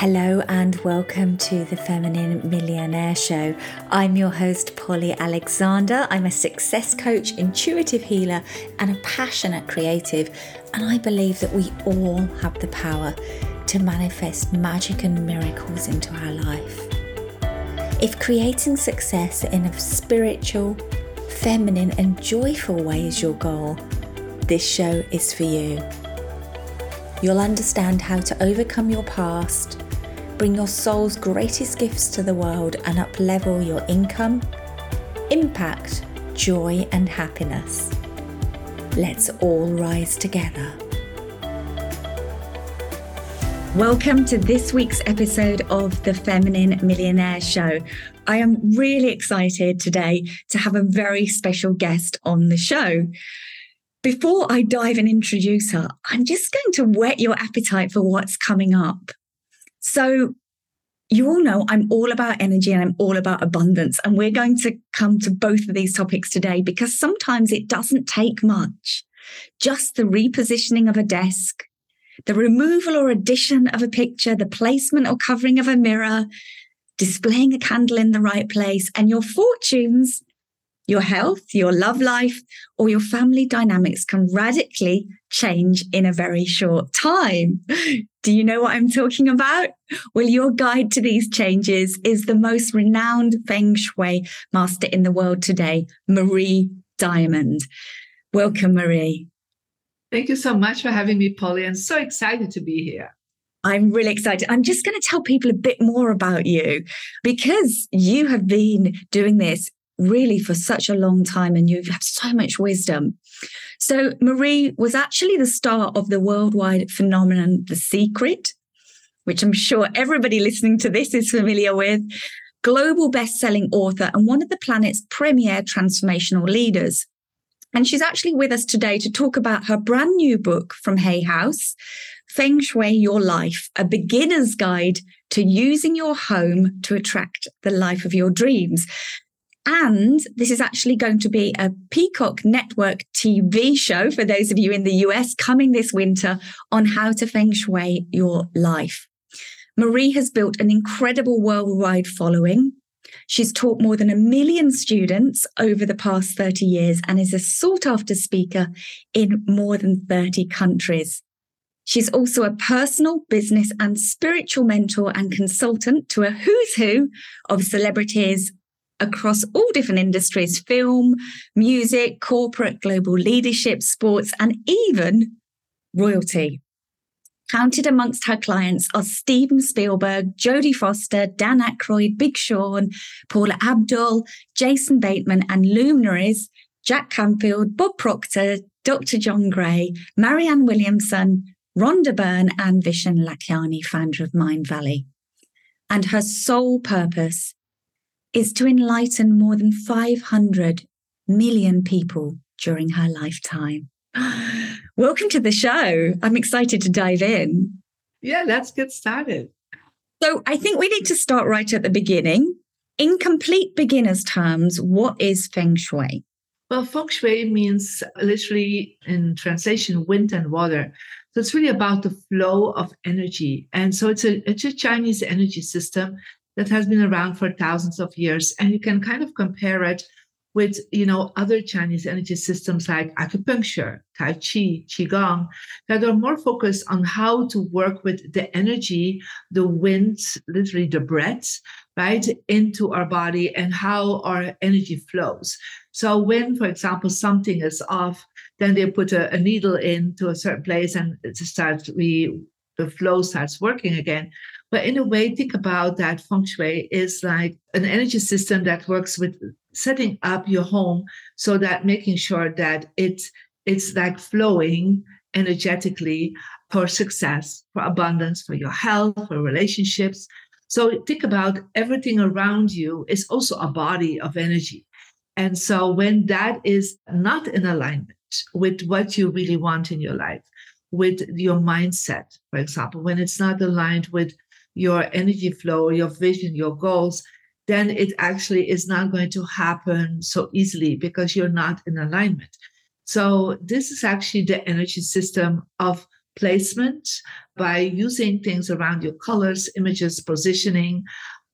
Hello and welcome to the Feminine Millionaire Show. I'm your host, Polly Alexander. I'm a success coach, intuitive healer, and a passionate creative. And I believe that we all have the power to manifest magic and miracles into our life. If creating success in a spiritual, feminine, and joyful way is your goal, this show is for you. You'll understand how to overcome your past bring your soul's greatest gifts to the world and uplevel your income, impact, joy, and happiness. Let's all rise together. Welcome to this week's episode of the Feminine Millionaire Show. I am really excited today to have a very special guest on the show. Before I dive and introduce her, I'm just going to whet your appetite for what's coming up. So, you all know I'm all about energy and I'm all about abundance. And we're going to come to both of these topics today because sometimes it doesn't take much. Just the repositioning of a desk, the removal or addition of a picture, the placement or covering of a mirror, displaying a candle in the right place, and your fortunes your health, your love life, or your family dynamics can radically change in a very short time. Do you know what I'm talking about? Well, your guide to these changes is the most renowned Feng Shui master in the world today, Marie Diamond. Welcome, Marie. Thank you so much for having me, Polly. I'm so excited to be here. I'm really excited. I'm just going to tell people a bit more about you because you have been doing this really for such a long time and you have so much wisdom. So, Marie was actually the star of the worldwide phenomenon, The Secret, which I'm sure everybody listening to this is familiar with. Global best-selling author and one of the planet's premier transformational leaders. And she's actually with us today to talk about her brand new book from Hay House, Feng Shui Your Life, a beginner's guide to using your home to attract the life of your dreams. And this is actually going to be a Peacock Network TV show for those of you in the US coming this winter on how to feng shui your life. Marie has built an incredible worldwide following. She's taught more than a million students over the past 30 years and is a sought after speaker in more than 30 countries. She's also a personal, business, and spiritual mentor and consultant to a who's who of celebrities across all different industries film, music, corporate, global leadership, sports, and even royalty. Counted amongst her clients are Steven Spielberg, Jodie Foster, Dan Aykroyd, Big Sean, Paula Abdul, Jason Bateman, and luminaries Jack Canfield, Bob Proctor, Dr. John Gray, Marianne Williamson, Rhonda Byrne, and Vishen Lakhiani, founder of Mindvalley. And her sole purpose is to enlighten more than 500 million people during her lifetime. Welcome to the show. I'm excited to dive in. Yeah, let's get started. So, I think we need to start right at the beginning. In complete beginner's terms, what is feng shui? Well, feng shui means literally in translation, wind and water. So it's really about the flow of energy. And so it's a, it's a Chinese energy system that has been around for thousands of years. And you can kind of compare it with, you know, other Chinese energy systems like acupuncture, Tai Chi, Qigong, that are more focused on how to work with the energy, the winds, literally the breaths, right, into our body and how our energy flows. So when, for example, something is off, then they put a, a needle into a certain place and it starts we the flow starts working again. But in a way, think about that feng shui is like an energy system that works with setting up your home so that making sure that it's it's like flowing energetically for success, for abundance, for your health, for relationships. So think about everything around you is also a body of energy. And so when that is not in alignment with what you really want in your life, with your mindset, for example, when it's not aligned with your energy flow, your vision, your goals, then it actually is not going to happen so easily because you're not in alignment. So, this is actually the energy system of placement by using things around your colors, images, positioning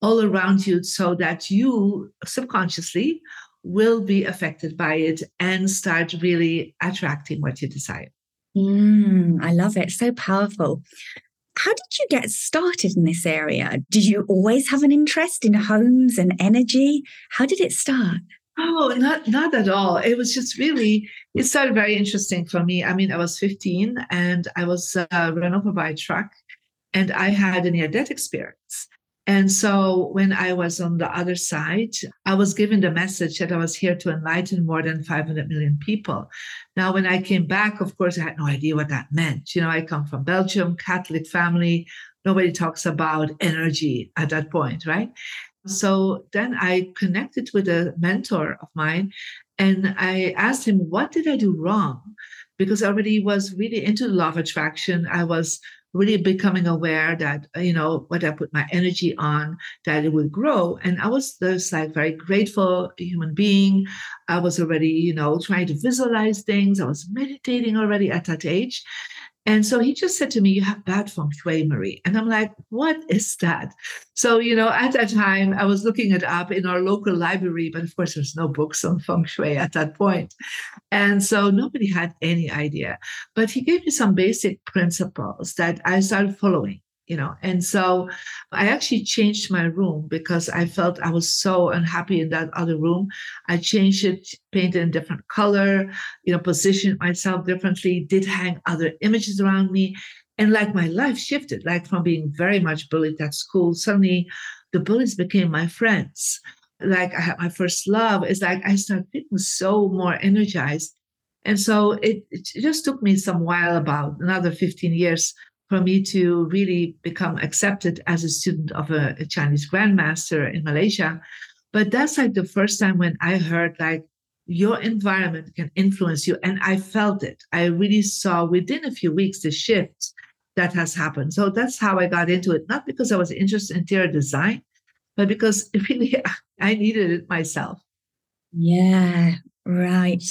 all around you so that you subconsciously will be affected by it and start really attracting what you desire. Mm, I love it. So powerful. How did you get started in this area? Did you always have an interest in homes and energy? How did it start? Oh, not not at all. It was just really it started very interesting for me. I mean, I was 15 and I was uh, run over by a truck, and I had a near death experience. And so when I was on the other side, I was given the message that I was here to enlighten more than 500 million people. Now, when I came back, of course, I had no idea what that meant. You know, I come from Belgium, Catholic family. Nobody talks about energy at that point, right? So then I connected with a mentor of mine and I asked him, What did I do wrong? Because I already was really into the law of attraction. I was really becoming aware that, uh, you know, what I put my energy on, that it would grow. And I was just like very grateful human being. I was already, you know, trying to visualize things. I was meditating already at that age. And so he just said to me, You have bad feng shui, Marie. And I'm like, What is that? So, you know, at that time, I was looking it up in our local library, but of course, there's no books on feng shui at that point. And so nobody had any idea. But he gave me some basic principles that I started following you know and so i actually changed my room because i felt i was so unhappy in that other room. I changed it painted in different color you know positioned myself differently did hang other images around me and like my life shifted like from being very much bullied at school suddenly the bullies became my friends. Like i had my first love. It's like i started feeling so more energized. And so it, it just took me some while about another 15 years for me to really become accepted as a student of a, a, Chinese grandmaster in Malaysia. But that's like the first time when I heard like your environment can influence you. And I felt it. I really saw within a few weeks the shift that has happened. So that's how I got into it, not because I was interested in interior design, but because really I needed it myself. Yeah, right.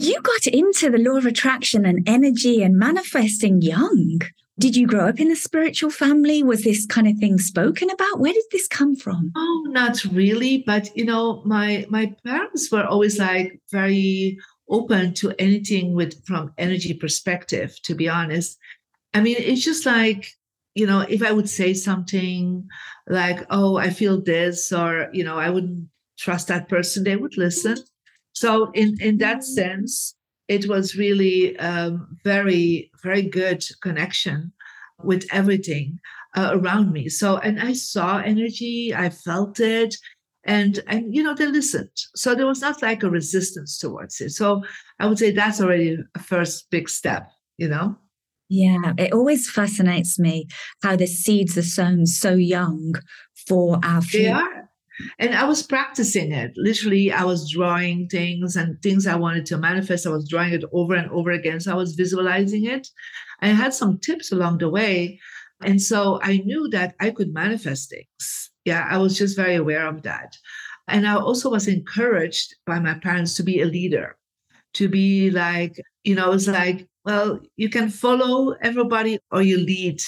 You got into the law of attraction and energy and manifesting young. Did you grow up in a spiritual family? Was this kind of thing spoken about? Where did this come from? Oh, not really. But you know, my my parents were always like very open to anything with from energy perspective, to be honest. I mean, it's just like, you know, if I would say something like, oh, I feel this, or, you know, I wouldn't trust that person, they would listen so in in that sense, it was really um, very very good connection with everything uh, around me. So and I saw energy, I felt it, and and you know they listened. So there was not like a resistance towards it. So I would say that's already a first big step. You know. Yeah, it always fascinates me how the seeds are sown so young for our future. And I was practicing it. Literally, I was drawing things and things I wanted to manifest. I was drawing it over and over again. So I was visualizing it. I had some tips along the way. And so I knew that I could manifest things. Yeah, I was just very aware of that. And I also was encouraged by my parents to be a leader, to be like, you know, it's like, well, you can follow everybody or you lead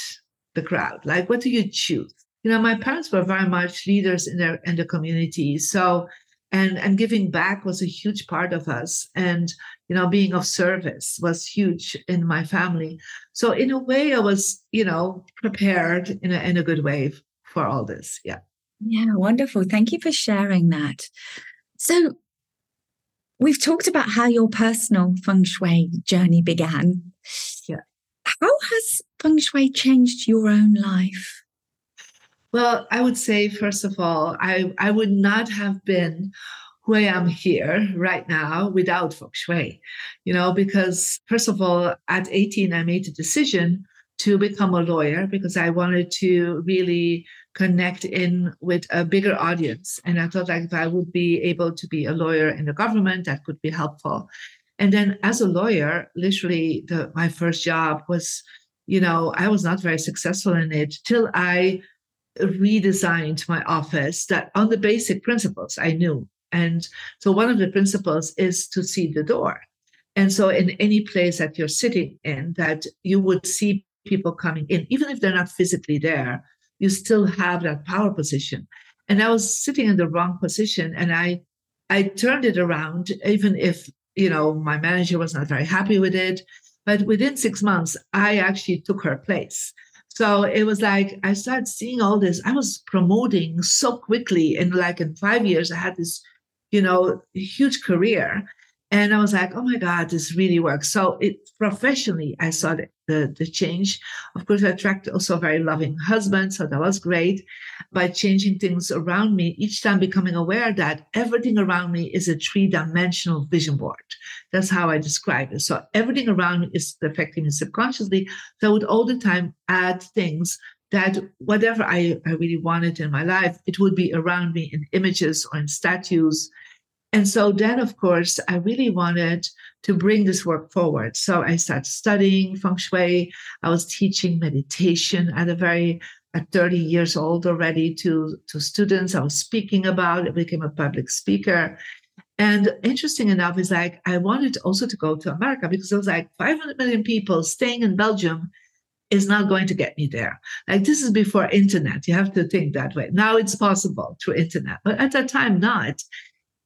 the crowd. Like, what do you choose? You know, my parents were very much leaders in their in the community. So and and giving back was a huge part of us. And you know, being of service was huge in my family. So in a way, I was, you know, prepared in a in a good way for all this. Yeah. Yeah, wonderful. Thank you for sharing that. So we've talked about how your personal feng shui journey began. Yeah. How has feng shui changed your own life? Well, I would say, first of all, I, I would not have been who I am here right now without feng shui, you know, because first of all, at 18, I made a decision to become a lawyer because I wanted to really connect in with a bigger audience. And I thought like if I would be able to be a lawyer in the government, that could be helpful. And then as a lawyer, literally the, my first job was, you know, I was not very successful in it till I redesigned my office that on the basic principles I knew. And so one of the principles is to see the door. And so, in any place that you're sitting in, that you would see people coming in, even if they're not physically there, you still have that power position. And I was sitting in the wrong position, and I, I turned it around, even if you know my manager was not very happy with it. But within six months, I actually took her place. So it was like I started seeing all this. I was promoting so quickly, and like in five years, I had this, you know, huge career. And I was like, oh my God, this really works. So it professionally, I saw the, the, the change. Of course, I attracted also a very loving husband. So that was great. By changing things around me, each time becoming aware that everything around me is a three-dimensional vision board. That's how I describe it. So everything around me is affecting me subconsciously. So I would all the time add things that whatever I, I really wanted in my life, it would be around me in images or in statues and so then, of course, I really wanted to bring this work forward. So I started studying feng shui. I was teaching meditation at a very at 30 years old already to, to students. I was speaking about it, became a public speaker. And interesting enough is like I wanted also to go to America because it was like 500 million people staying in Belgium is not going to get me there. Like this is before internet. You have to think that way. Now it's possible through internet, but at that time not.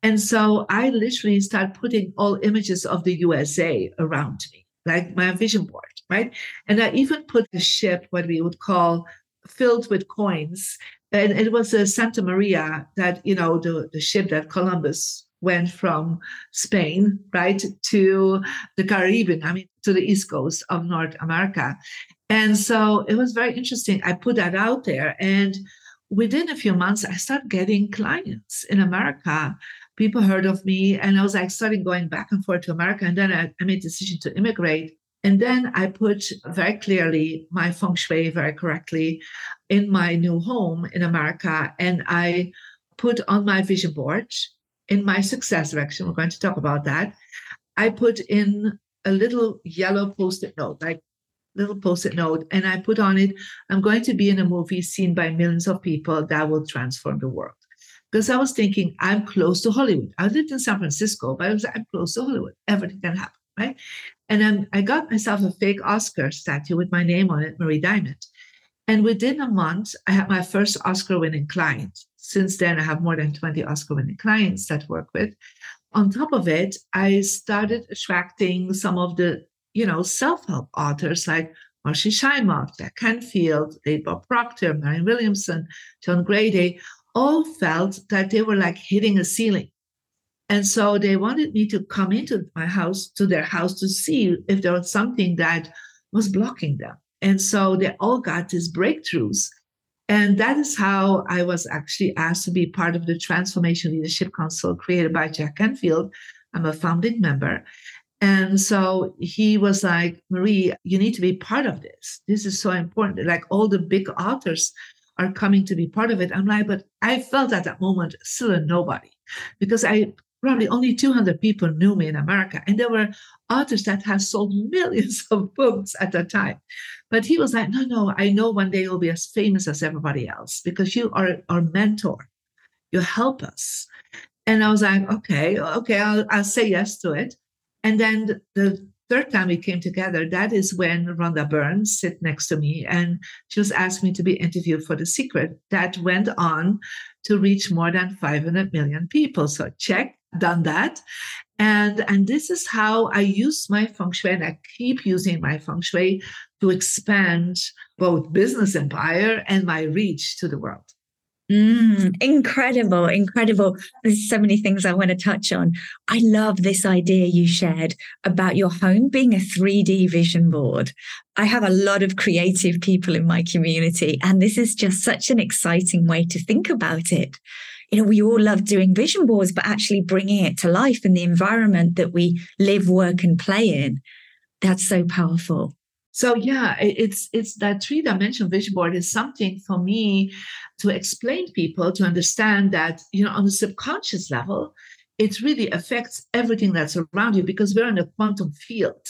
And so I literally start putting all images of the USA around me, like my vision board, right? And I even put a ship, what we would call filled with coins. And it was a Santa Maria that, you know, the, the ship that Columbus went from Spain, right, to the Caribbean, I mean, to the East Coast of North America. And so it was very interesting. I put that out there. And within a few months, I started getting clients in America people heard of me and I was like starting going back and forth to America. And then I, I made a decision to immigrate. And then I put very clearly my feng shui very correctly in my new home in America. And I put on my vision board in my success direction, we're going to talk about that. I put in a little yellow post-it note, like little post-it note, and I put on it, I'm going to be in a movie seen by millions of people that will transform the world because I was thinking I'm close to Hollywood. I lived in San Francisco, but I was I'm close to Hollywood. Everything can happen, right? And then I got myself a fake Oscar statue with my name on it, Marie Diamond. And within a month, I had my first Oscar-winning client. Since then, I have more than 20 Oscar-winning clients that work with. On top of it, I started attracting some of the, you know, self-help authors like Marci Shimoff, Jack Canfield, Dave Bob Proctor, Marianne Williamson, John Grady, all felt that they were like hitting a ceiling. And so they wanted me to come into my house, to their house, to see if there was something that was blocking them. And so they all got these breakthroughs. And that is how I was actually asked to be part of the Transformation Leadership Council created by Jack Canfield. I'm a founding member. And so he was like, Marie, you need to be part of this. This is so important. Like all the big authors are coming to be part of it. I'm like, but I felt at that moment still a nobody because I probably only 200 people knew me in America. And there were authors that had sold millions of books at that time. But he was like, no, no, I know one day you'll be as famous as everybody else because you are our mentor. You help us. And I was like, okay, okay, I'll, I'll say yes to it. And then the third time we came together, that is when Rhonda Burns sit next to me and she was asked me to be interviewed for The Secret. That went on to reach more than 500 million people. So check, done that. And, and this is how I use my feng shui and I keep using my feng shui to expand both business empire and my reach to the world. Mm, incredible, incredible. There's so many things I want to touch on. I love this idea you shared about your home being a 3D vision board. I have a lot of creative people in my community, and this is just such an exciting way to think about it. You know, we all love doing vision boards, but actually bringing it to life in the environment that we live, work, and play in. That's so powerful. So yeah, it's it's that three dimensional vision board is something for me to explain people to understand that you know on the subconscious level, it really affects everything that's around you because we're in a quantum field.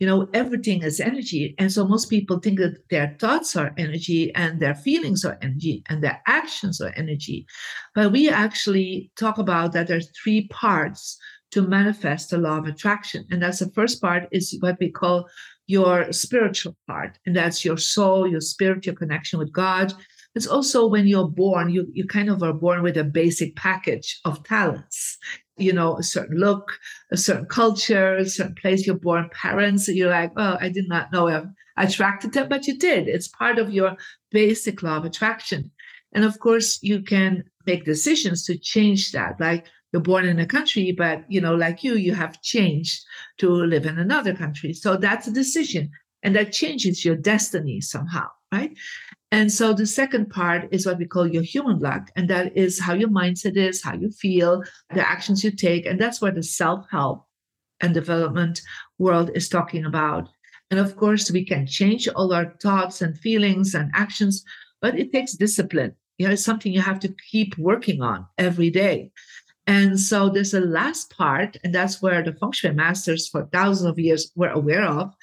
You know, everything is energy, and so most people think that their thoughts are energy and their feelings are energy and their actions are energy, but we actually talk about that there's three parts to manifest the law of attraction. And that's the first part is what we call your spiritual part. And that's your soul, your spirit, your connection with God. It's also when you're born, you, you kind of are born with a basic package of talents. You know, a certain look, a certain culture, a certain place you're born, parents, you're like, oh, I did not know I'm attracted them, but you did. It's part of your basic law of attraction. And of course, you can make decisions to change that. Like you're born in a country, but you know, like you, you have changed to live in another country. So that's a decision. And that changes your destiny somehow, right? And so the second part is what we call your human luck. And that is how your mindset is, how you feel, the actions you take. And that's what the self help and development world is talking about. And of course, we can change all our thoughts and feelings and actions, but it takes discipline. You know, it's something you have to keep working on every day. And so there's a last part, and that's where the feng shui masters for thousands of years were aware of.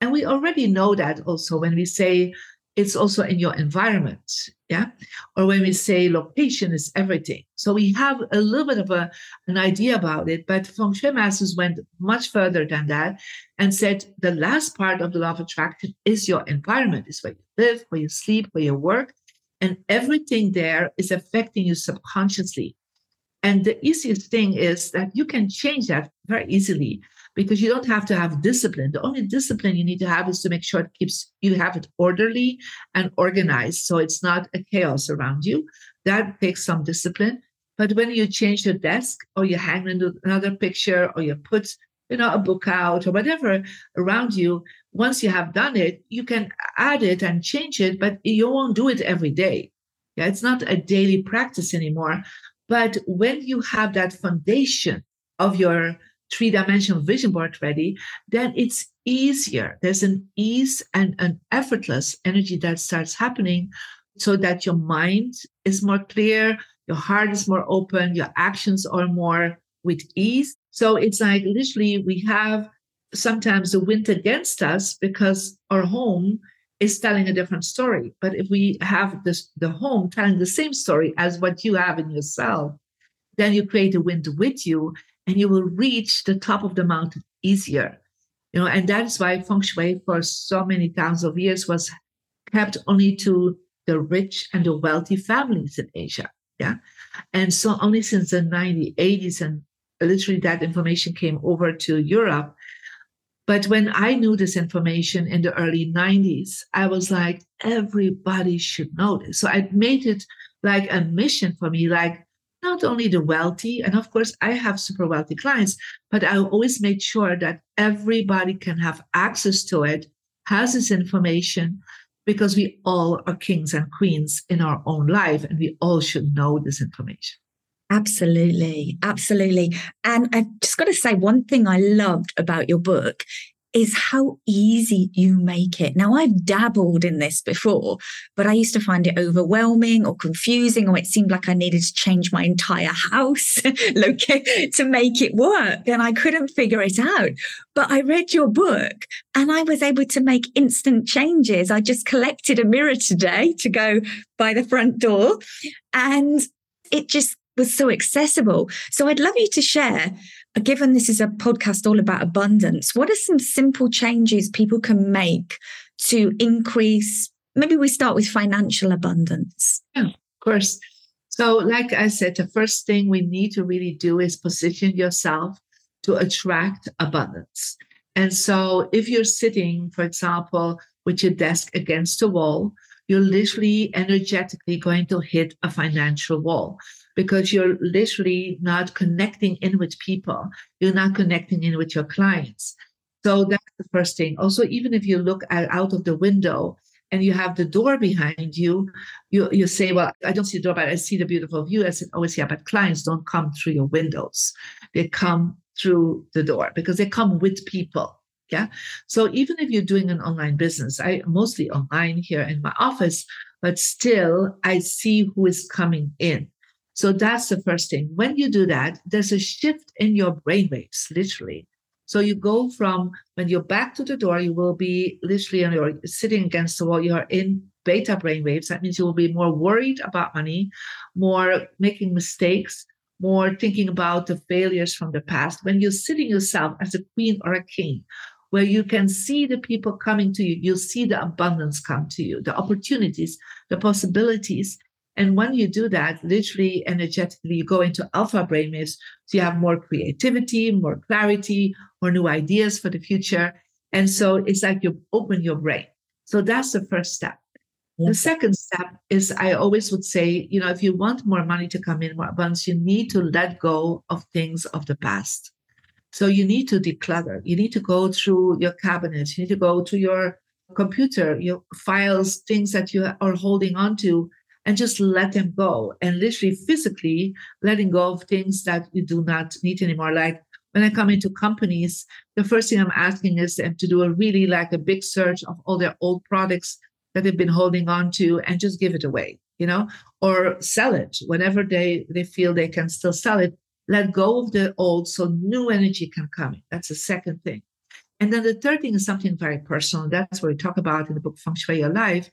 And we already know that also when we say it's also in your environment, yeah, or when we say location is everything. So we have a little bit of a, an idea about it, but feng shui masters went much further than that and said the last part of the law of attraction is your environment, is where you live, where you sleep, where you work, and everything there is affecting you subconsciously. And the easiest thing is that you can change that very easily because you don't have to have discipline. The only discipline you need to have is to make sure it keeps you have it orderly and organized so it's not a chaos around you. That takes some discipline. But when you change your desk or you hang another picture or you put you know a book out or whatever around you, once you have done it, you can add it and change it, but you won't do it every day. Yeah, it's not a daily practice anymore. But when you have that foundation of your three dimensional vision board ready, then it's easier. There's an ease and an effortless energy that starts happening so that your mind is more clear, your heart is more open, your actions are more with ease. So it's like literally we have sometimes the wind against us because our home is telling a different story. But if we have this the home telling the same story as what you have in yourself, then you create a wind with you and you will reach the top of the mountain easier. You know, and that's why feng shui for so many thousands of years was kept only to the rich and the wealthy families in Asia. Yeah. And so only since the 90s, 80s, and literally that information came over to Europe, but when I knew this information in the early 90s, I was like, everybody should know this. So I made it like a mission for me, like not only the wealthy, and of course, I have super wealthy clients, but I always made sure that everybody can have access to it, has this information, because we all are kings and queens in our own life, and we all should know this information. Absolutely. Absolutely. And I've just got to say, one thing I loved about your book is how easy you make it. Now, I've dabbled in this before, but I used to find it overwhelming or confusing, or it seemed like I needed to change my entire house to make it work. And I couldn't figure it out. But I read your book and I was able to make instant changes. I just collected a mirror today to go by the front door and it just was so accessible. So I'd love you to share, given this is a podcast all about abundance, what are some simple changes people can make to increase? Maybe we start with financial abundance. Yeah, of course. So, like I said, the first thing we need to really do is position yourself to attract abundance. And so, if you're sitting, for example, with your desk against a wall, you're literally energetically going to hit a financial wall because you're literally not connecting in with people. You're not connecting in with your clients. So that's the first thing. Also, even if you look at, out of the window and you have the door behind you, you, you say, Well, I don't see the door, but I see the beautiful view. I said, Oh, yeah, but clients don't come through your windows. They come through the door because they come with people. Yeah. So even if you're doing an online business, I mostly online here in my office, but still I see who is coming in. So that's the first thing. When you do that, there's a shift in your brainwaves, literally. So you go from when you're back to the door, you will be literally and you're sitting against the wall, you're in beta brainwaves. That means you will be more worried about money, more making mistakes, more thinking about the failures from the past. When you're sitting yourself as a queen or a king, where you can see the people coming to you, you'll see the abundance come to you, the opportunities, the possibilities. And when you do that, literally energetically, you go into alpha brainwaves. So you have more creativity, more clarity, more new ideas for the future. And so it's like you open your brain. So that's the first step. The second step is I always would say, you know, if you want more money to come in, more abundance, you need to let go of things of the past. So you need to declutter. You need to go through your cabinets. You need to go to your computer, your files, things that you are holding on to, and just let them go. And literally physically letting go of things that you do not need anymore. Like when I come into companies, the first thing I'm asking is them to do a really like a big search of all their old products that they've been holding on to and just give it away, you know, or sell it whenever they, they feel they can still sell it. Let go of the old so new energy can come in. That's the second thing. And then the third thing is something very personal. That's what we talk about in the book Feng Shui Your Life,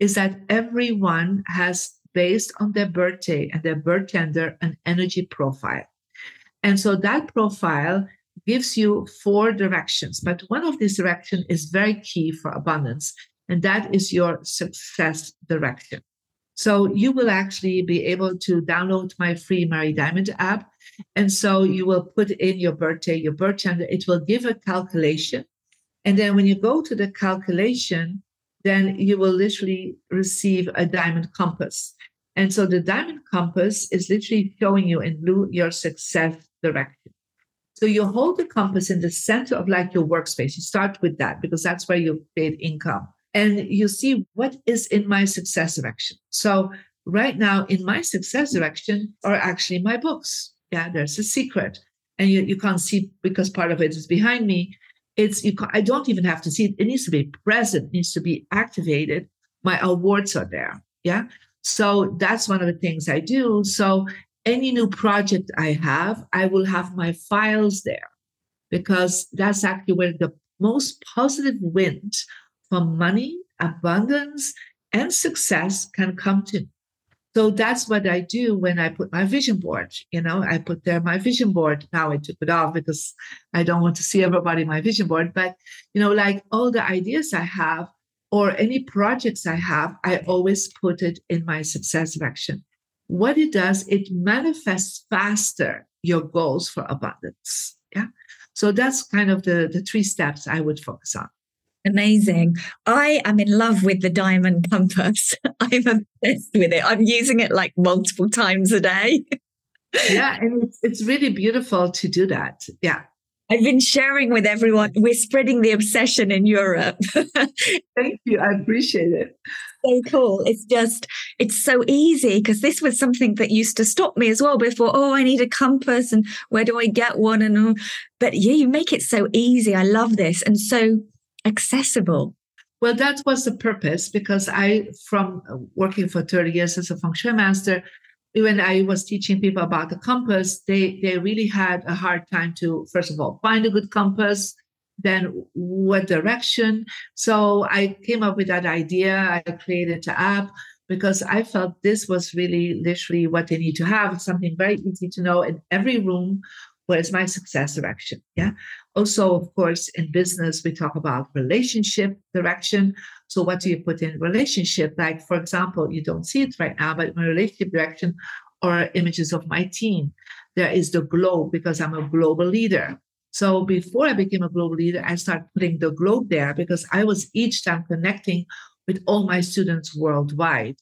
is that everyone has, based on their birthday and their birth gender, an energy profile. And so that profile gives you four directions, but one of these directions is very key for abundance and that is your success direction. So you will actually be able to download my free Marie Diamond app. And so you will put in your birthday, your birth gender, it will give a calculation. And then when you go to the calculation, then you will literally receive a diamond compass. And so the diamond compass is literally showing you in blue your success direction. So you hold the compass in the center of like your workspace. You start with that because that's where you create income and you see what is in my success direction. So right now in my success direction are actually my books. Yeah, there's a secret. And you, you can't see because part of it is behind me. It's you I don't even have to see it. It needs to be present, it needs to be activated. My awards are there. Yeah. So that's one of the things I do. So any new project I have, I will have my files there because that's actually where the most positive wind for money, abundance, and success can come to. So that's what I do when I put my vision board. You know, I put there my vision board. Now I took it off because I don't want to see everybody my vision board. But, you know, like all the ideas I have or any projects I have, I always put it in my success direction. What it does, it manifests faster your goals for abundance. Yeah. So that's kind of the, the three steps I would focus on. Amazing. I am in love with the diamond compass. I'm obsessed with it. I'm using it like multiple times a day. yeah, and it's, it's really beautiful to do that. Yeah. I've been sharing with everyone. We're spreading the obsession in Europe. Thank you. I appreciate it. So cool. It's just, it's so easy because this was something that used to stop me as well before. Oh, I need a compass and where do I get one? And, but yeah, you make it so easy. I love this. And so accessible? Well, that was the purpose because I, from working for 30 years as a feng shui master, when I was teaching people about the compass, they, they really had a hard time to, first of all, find a good compass, then what direction. So I came up with that idea. I created an app because I felt this was really literally what they need to have something very easy to know in every room what is my success direction? Yeah. Also of course in business we talk about relationship direction. So what do you put in relationship? Like for example you don't see it right now but my relationship direction are images of my team. There is the globe because i'm a global leader. So before i became a global leader i started putting the globe there because i was each time connecting with all my students worldwide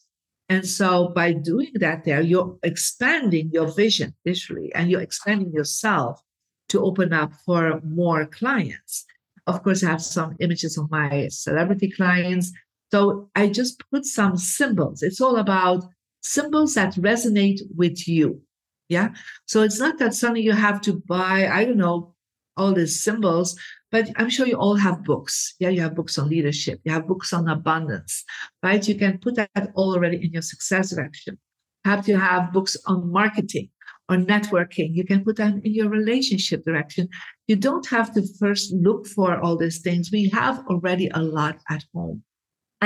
and so by doing that there, you're expanding your vision literally, and you're expanding yourself to open up for more clients. Of course, I have some images of my celebrity clients. So I just put some symbols. It's all about symbols that resonate with you. Yeah. So it's not that suddenly you have to buy, I don't know, all these symbols, but I'm sure you all have books. Yeah, you have books on leadership, you have books on abundance, right? You can put that all already in your success direction. Have to have books on marketing or networking. You can put that in your relationship direction. You don't have to first look for all these things. We have already a lot at home.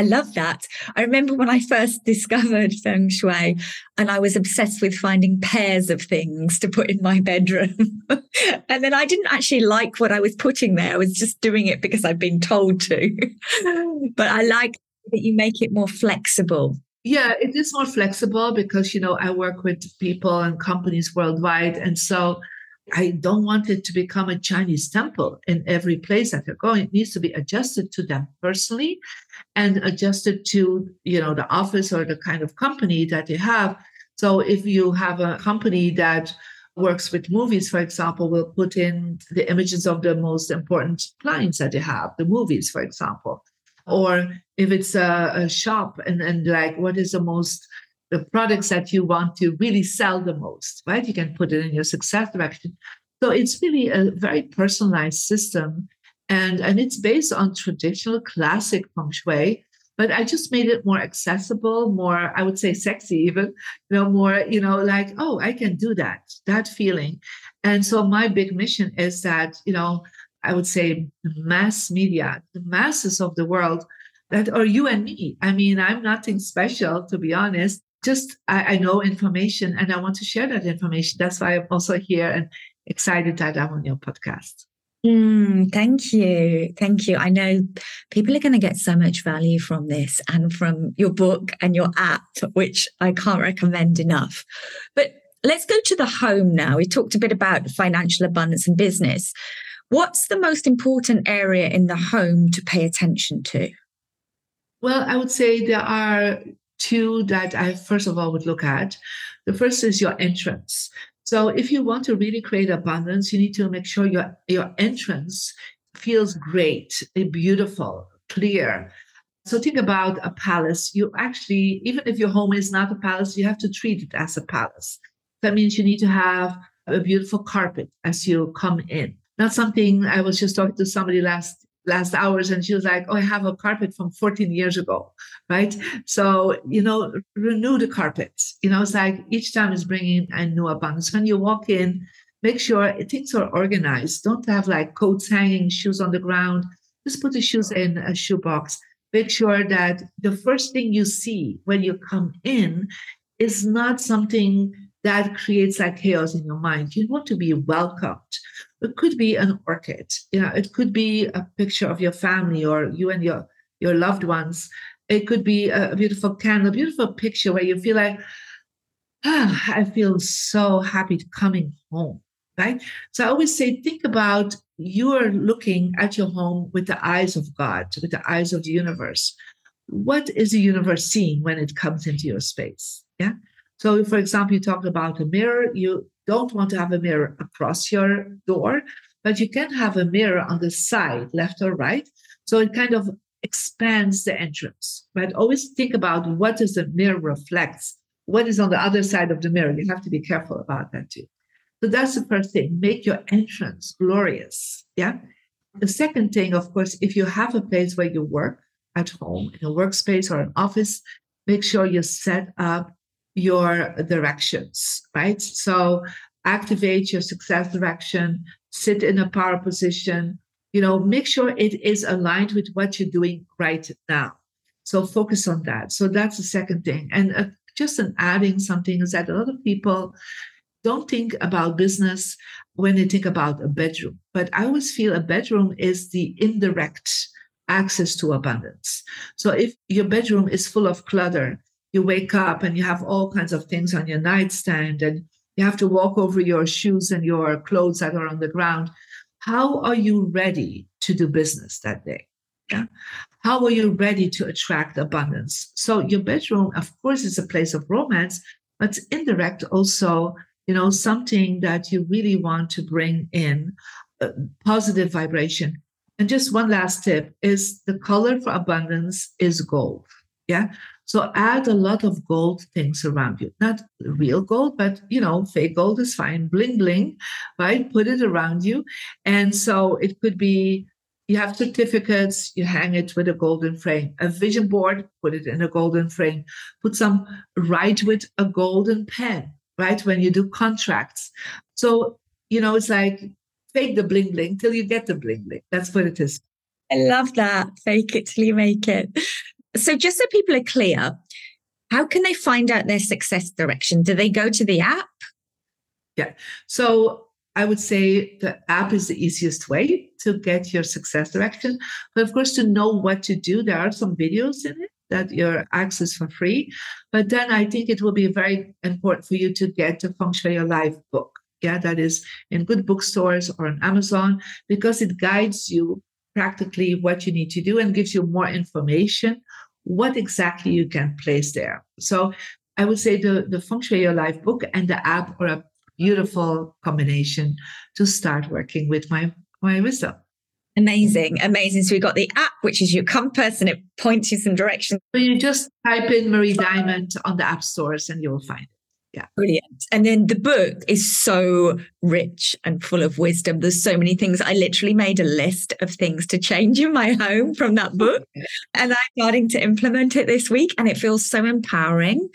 I love that. I remember when I first discovered feng shui and I was obsessed with finding pairs of things to put in my bedroom. and then I didn't actually like what I was putting there. I was just doing it because I've been told to. but I like that you make it more flexible. Yeah, it is more flexible because, you know, I work with people and companies worldwide. And so I don't want it to become a Chinese temple in every place that they're going. It needs to be adjusted to them personally and adjusted to, you know, the office or the kind of company that they have. So if you have a company that works with movies, for example, will put in the images of the most important clients that they have, the movies, for example. Or if it's a, a shop and, and like what is the most the products that you want to really sell the most, right? You can put it in your success direction. So it's really a very personalized system. And, and it's based on traditional classic feng shui, but I just made it more accessible, more, I would say sexy even, you know, more, you know, like, oh, I can do that, that feeling. And so my big mission is that, you know, I would say mass media, the masses of the world that are you and me. I mean, I'm nothing special, to be honest just I, I, know information and I want to share that information. That's why I'm also here and excited that I'm on your podcast. Mm, thank you. Thank you. I know people are going to get so much value from this and from your book and your app, which I can't recommend enough. But let's go to the home now. We talked a bit about financial abundance and business. What's the most important area in the home to pay attention to? Well, I would say there are two that I first of all would look at. The first is your entrance. So if you want to really create abundance, you need to make sure your, your entrance feels great, eh, beautiful, clear. So think about a palace. You actually, even if your home is not a palace, you have to treat it as a palace. That means you need to have a beautiful carpet as you come in. Not something I was just talking to somebody last last hours and she was like oh i have a carpet from 14 years ago right? So you know renew the carpet. You know it's like each time is bringing a new abundance. When you walk in make sure things are organized. Don't have like coats hanging shoes on the ground. Just put the shoes in a shoebox. Make sure that the first thing you see when you come in is not something that creates like chaos in your mind. You want to be welcomed. It could be an orchid. Know, it could be a picture of your family or you and your your loved ones. It could be a, beautiful candle, a beautiful picture where you feel like, ah, I feel so happy coming home. Right. So I always say, think about you are looking at your home with the eyes of God, with the eyes of the universe. What is the universe seeing when it comes into your space? Yeah. So, for example, you talk about a mirror. You don't want to have a mirror across your door, but you can have a mirror on the side, left or right. So it kind of expands the entrance, right? Always think about what does the mirror reflects? What is on the other side of the mirror? You have to be careful about that too. So that's the first thing. Make your entrance glorious. Yeah. The second thing, of course, if you have a place where you work at home, in a workspace or an office, make sure you set up your directions, right? So activate your success direction, sit in a power position, you know, make sure it is aligned with what you're doing right now. So focus on that. So that's the second thing. And uh, just an adding something is that a lot of people don't think about business when they think about a bedroom. But I always feel a bedroom is the indirect access to abundance. So if your bedroom is full of clutter, you wake up and you have all kinds of things on your nightstand and you have to walk over your shoes and your clothes that are on the ground. How are you ready to do business that day? Yeah. How are you ready to attract abundance? So your bedroom, of course, is a place of romance, but indirect also, you know, something that you really want to bring in uh, positive vibration. And just one last tip is the color for abundance is gold. Yeah. So add a lot of gold things around you. Not real gold, but you know, fake gold is fine. Bling bling, right? Put it around you. And so it could be you have certificates, you hang it with a golden frame. A vision board, put it in a golden frame. Put some, write with a golden pen, right? When you do contracts. So, you know, it's like fake the bling bling till you get the bling bling. That's what it is. I love that. Fake it till you make it. So, just so people are clear, how can they find out their success direction? Do they go to the app? Yeah. So, I would say the app is the easiest way to get your success direction. But of course, to know what to do, there are some videos in it that you access for free. But then I think it will be very important for you to get the Feng Shui Your Life book. Yeah, that is in good bookstores or on Amazon because it guides you practically what you need to do and gives you more information what exactly you can place there. So I would say the, the Feng Shui Your Life book and the app are a beautiful combination to start working with my, my wisdom. Amazing, amazing. So we got the app, which is your compass, and it points you some direction. So you just type in Marie Diamond on the app stores, and you will find it. Yeah. Brilliant. And then the book is so rich and full of wisdom. There's so many things. I literally made a list of things to change in my home from that oh, book. and I'm starting to implement it this week. And it feels so empowering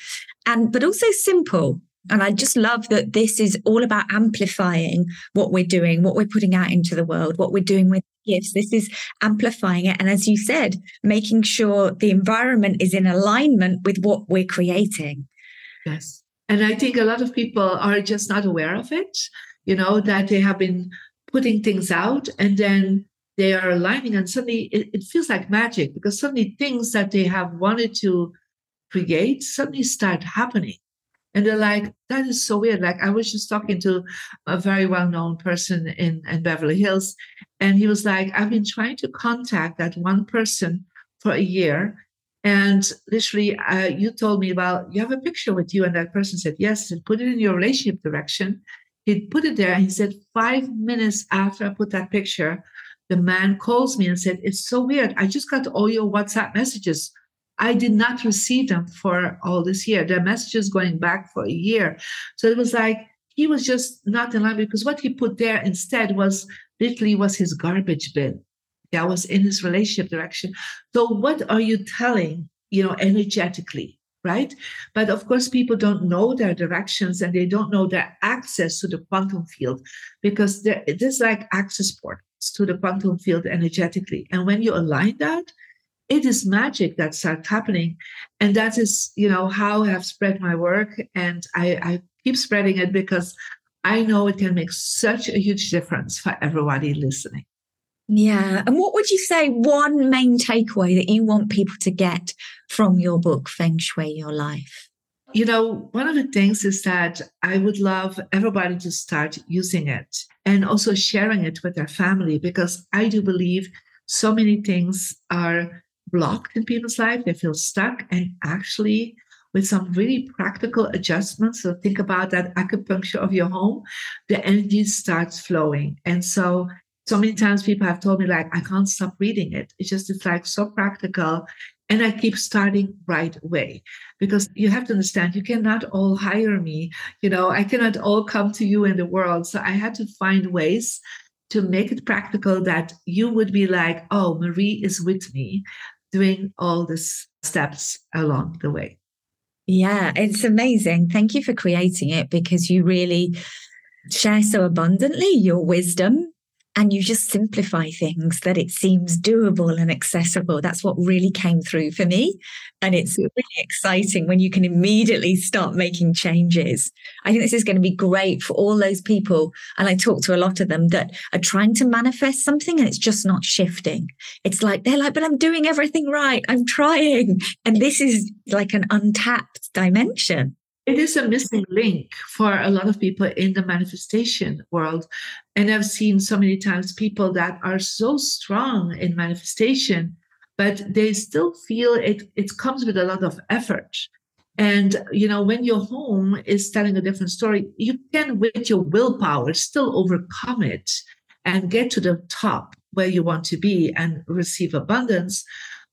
and but also simple. And I just love that this is all about amplifying what we're doing, what we're putting out into the world, what we're doing with gifts. This is amplifying it. And as you said, making sure the environment is in alignment with what we're creating. Yes. And I think a lot of people are just not aware of it, you know, that they have been putting things out and then they are aligning and suddenly it, it feels like magic because suddenly things that they have wanted to create suddenly start happening. And they're like, that is so weird. Like I was just talking to a very well-known person in, in Beverly Hills, and he was like, I've been trying to contact that one person for a year. And literally, uh, you told me well, you have a picture with you, and that person said yes, and put it in your relationship direction. He put it there, and he said five minutes after I put that picture, the man calls me and said, "It's so weird. I just got all your WhatsApp messages I did not receive them for all this year. The messages going back for a year. So it was like he was just not in line because what he put there instead was literally was his garbage bin. That was in his relationship direction. So what are you telling, you know, energetically? Right. But of course, people don't know their directions and they don't know their access to the quantum field because it is like access portals to the quantum field energetically. And when you align that, it is magic that starts happening and that is you know how i have spread my work and I, I keep spreading it because i know it can make such a huge difference for everybody listening yeah and what would you say one main takeaway that you want people to get from your book feng shui your life you know one of the things is that i would love everybody to start using it and also sharing it with their family because i do believe so many things are blocked in people's life, they feel stuck, and actually with some really practical adjustments. So think about that acupuncture of your home, the energy starts flowing. And so so many times people have told me like I can't stop reading it. It's just it's like so practical. And I keep starting right away because you have to understand you cannot all hire me. You know, I cannot all come to you in the world. So I had to find ways to make it practical that you would be like, oh, Marie is with me doing all these steps along the way. Yeah, it's amazing. Thank you for creating it because you really share so abundantly your wisdom and you just simplify things that it seems doable and accessible. That's what really came through for me. And it's really exciting when you can immediately start making changes. I think this is going to be great for all those people. And I talk to a lot of them that are trying to manifest something and it's just not shifting. It's like, they're like, but I'm doing everything right. I'm trying. And this is like an untapped dimension it is a missing link for a lot of people in the manifestation world. And I've seen so many times people that are so strong in manifestation, but they still feel it, it comes with a lot of effort. And, you know, when your home is telling a different story, you can, with your willpower, still overcome it and get to the top where you want to be and receive abundance.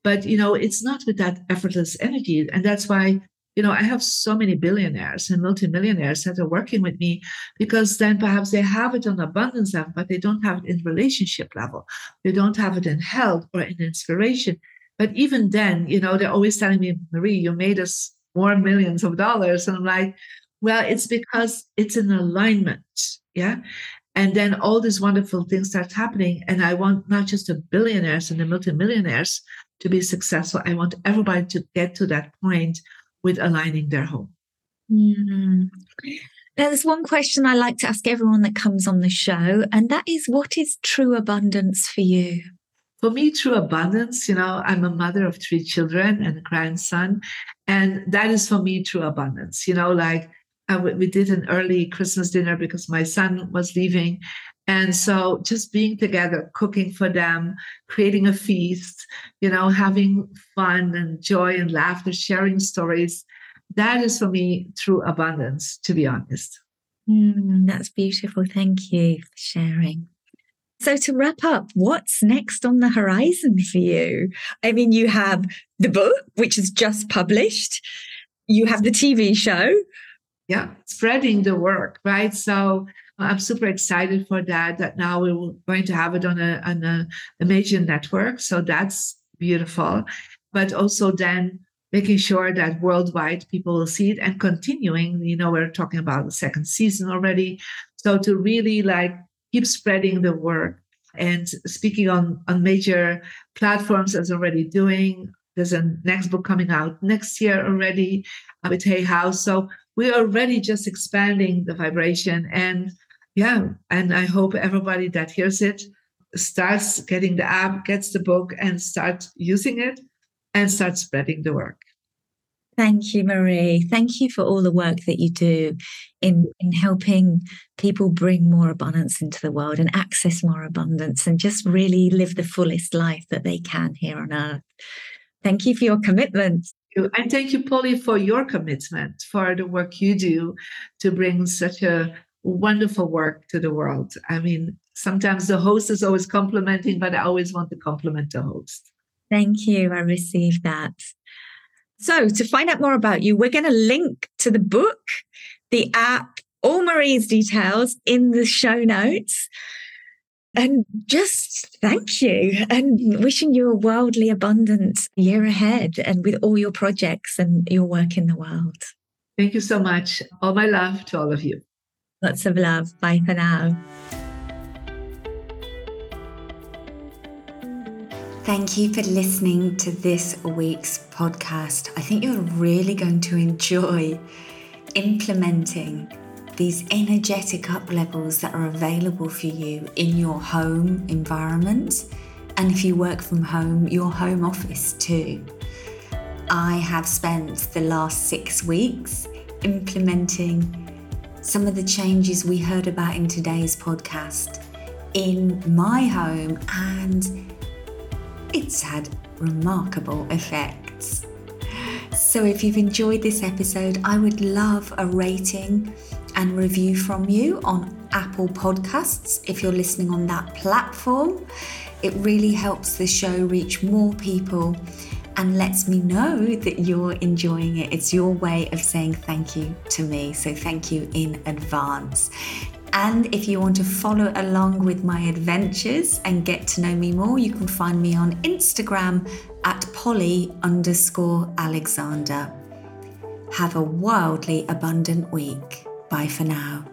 But, you know, it's not with that effortless energy. And that's why you know, I have so many billionaires and multimillionaires that are working with me because then perhaps they have it on abundance level, but they don't have it in relationship level. They don't have it in health or in inspiration. But even then, you know, they're always telling me, Marie, you made us more millions of dollars. And I'm like, well, it's because it's an alignment. Yeah. And then all these wonderful things start happening. And I want not just the billionaires and the multimillionaires to be successful. I want everybody to get to that point with aligning their home. Mm. Now, there's one question I like to ask everyone that comes on the show, and that is what is true abundance for you? For me, true abundance, you know, I'm a mother of three children and a grandson. And that is for me true abundance. You know, like uh, we did an early Christmas dinner because my son was leaving. And so just being together, cooking for them, creating a feast, you know, having fun and joy and laughter, sharing stories. That is for me true abundance, to be honest. Mm, that's beautiful. Thank you for sharing. So, to wrap up, what's next on the horizon for you? I mean, you have the book, which is just published, you have the TV show. Yeah, spreading the work, right? So, uh, I'm super excited for that. That now we're going to have it on a on a, a major network, so that's beautiful. But also then making sure that worldwide people will see it and continuing. You know, we're talking about the second season already, so to really like keep spreading the work and speaking on on major platforms as already doing. There's a next book coming out next year already with Hay House. So we're already just expanding the vibration and yeah, and I hope everybody that hears it starts getting the app, gets the book, and starts using it and start spreading the work. Thank you, Marie. Thank you for all the work that you do in, in helping people bring more abundance into the world and access more abundance and just really live the fullest life that they can here on earth. Thank you for your commitment. And thank you, Polly, for your commitment, for the work you do to bring such a wonderful work to the world. I mean, sometimes the host is always complimenting, but I always want to compliment the host. Thank you. I received that. So, to find out more about you, we're going to link to the book, the app, all Marie's details in the show notes. And just thank you and wishing you a wildly abundant year ahead and with all your projects and your work in the world. Thank you so much. All my love to all of you. Lots of love. Bye for now. Thank you for listening to this week's podcast. I think you're really going to enjoy implementing these energetic up levels that are available for you in your home environment. And if you work from home, your home office too. I have spent the last six weeks implementing some of the changes we heard about in today's podcast in my home, and it's had remarkable effects. So, if you've enjoyed this episode, I would love a rating and review from you on Apple Podcasts if you're listening on that platform. It really helps the show reach more people and lets me know that you're enjoying it. It's your way of saying thank you to me. So, thank you in advance. And if you want to follow along with my adventures and get to know me more, you can find me on Instagram at Polly underscore Alexander. Have a wildly abundant week. Bye for now.